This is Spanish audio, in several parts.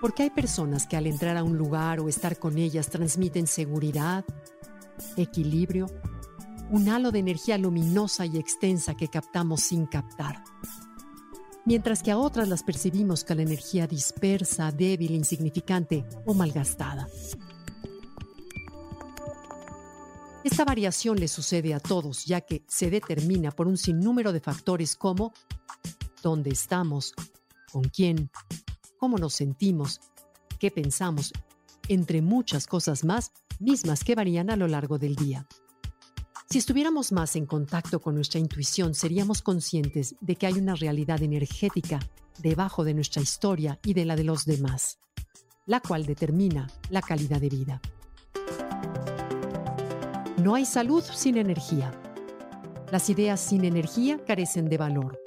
Porque hay personas que al entrar a un lugar o estar con ellas transmiten seguridad, equilibrio, un halo de energía luminosa y extensa que captamos sin captar. Mientras que a otras las percibimos con la energía dispersa, débil, insignificante o malgastada. Esta variación le sucede a todos, ya que se determina por un sinnúmero de factores como dónde estamos, con quién, cómo nos sentimos, qué pensamos, entre muchas cosas más, mismas que varían a lo largo del día. Si estuviéramos más en contacto con nuestra intuición, seríamos conscientes de que hay una realidad energética debajo de nuestra historia y de la de los demás, la cual determina la calidad de vida. No hay salud sin energía. Las ideas sin energía carecen de valor,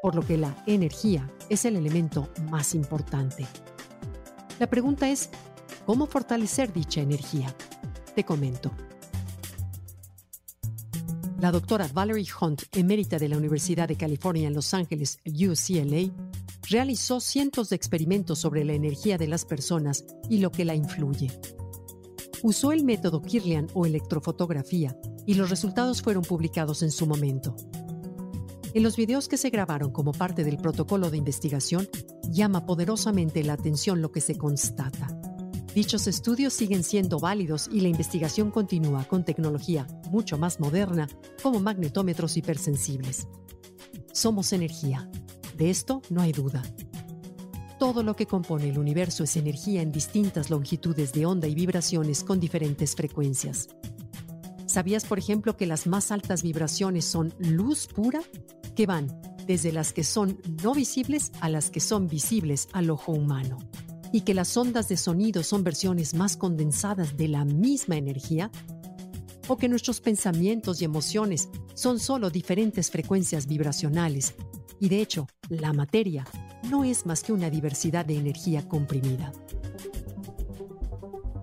por lo que la energía es el elemento más importante. La pregunta es, ¿cómo fortalecer dicha energía? Te comento. La doctora Valerie Hunt, emérita de la Universidad de California en Los Ángeles, UCLA, realizó cientos de experimentos sobre la energía de las personas y lo que la influye usó el método Kirlian o electrofotografía y los resultados fueron publicados en su momento. En los videos que se grabaron como parte del protocolo de investigación, llama poderosamente la atención lo que se constata. Dichos estudios siguen siendo válidos y la investigación continúa con tecnología mucho más moderna como magnetómetros hipersensibles. Somos energía. De esto no hay duda. Todo lo que compone el universo es energía en distintas longitudes de onda y vibraciones con diferentes frecuencias. ¿Sabías, por ejemplo, que las más altas vibraciones son luz pura, que van desde las que son no visibles a las que son visibles al ojo humano? Y que las ondas de sonido son versiones más condensadas de la misma energía? ¿O que nuestros pensamientos y emociones son solo diferentes frecuencias vibracionales? Y de hecho, la materia no es más que una diversidad de energía comprimida.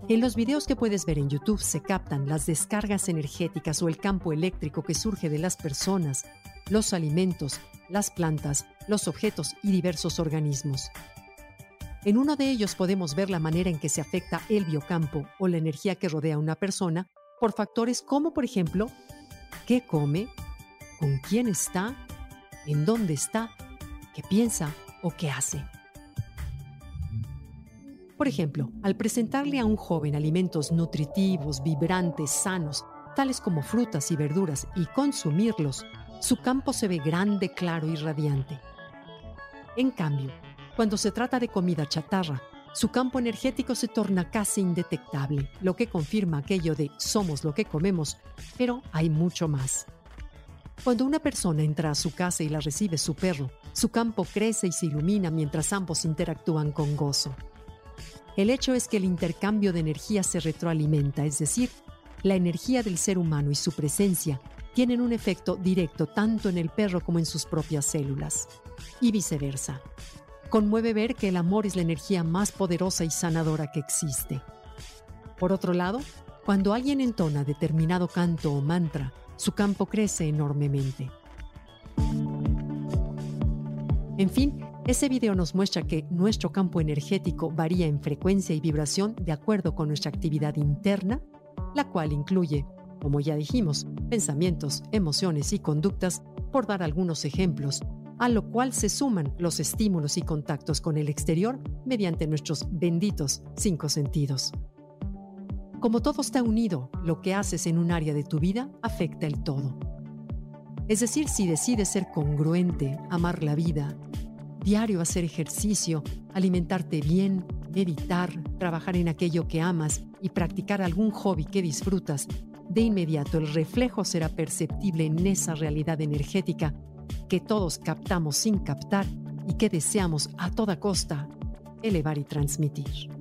En los videos que puedes ver en YouTube se captan las descargas energéticas o el campo eléctrico que surge de las personas, los alimentos, las plantas, los objetos y diversos organismos. En uno de ellos podemos ver la manera en que se afecta el biocampo o la energía que rodea a una persona por factores como, por ejemplo, qué come, con quién está, en dónde está, qué piensa, o qué hace. Por ejemplo, al presentarle a un joven alimentos nutritivos, vibrantes, sanos, tales como frutas y verduras, y consumirlos, su campo se ve grande, claro y radiante. En cambio, cuando se trata de comida chatarra, su campo energético se torna casi indetectable, lo que confirma aquello de somos lo que comemos, pero hay mucho más. Cuando una persona entra a su casa y la recibe su perro, su campo crece y se ilumina mientras ambos interactúan con gozo. El hecho es que el intercambio de energía se retroalimenta, es decir, la energía del ser humano y su presencia tienen un efecto directo tanto en el perro como en sus propias células, y viceversa. Conmueve ver que el amor es la energía más poderosa y sanadora que existe. Por otro lado, cuando alguien entona determinado canto o mantra, su campo crece enormemente. En fin, ese video nos muestra que nuestro campo energético varía en frecuencia y vibración de acuerdo con nuestra actividad interna, la cual incluye, como ya dijimos, pensamientos, emociones y conductas, por dar algunos ejemplos, a lo cual se suman los estímulos y contactos con el exterior mediante nuestros benditos cinco sentidos. Como todo está unido, lo que haces en un área de tu vida afecta el todo. Es decir, si decides ser congruente, amar la vida, diario hacer ejercicio, alimentarte bien, meditar, trabajar en aquello que amas y practicar algún hobby que disfrutas, de inmediato el reflejo será perceptible en esa realidad energética que todos captamos sin captar y que deseamos a toda costa elevar y transmitir.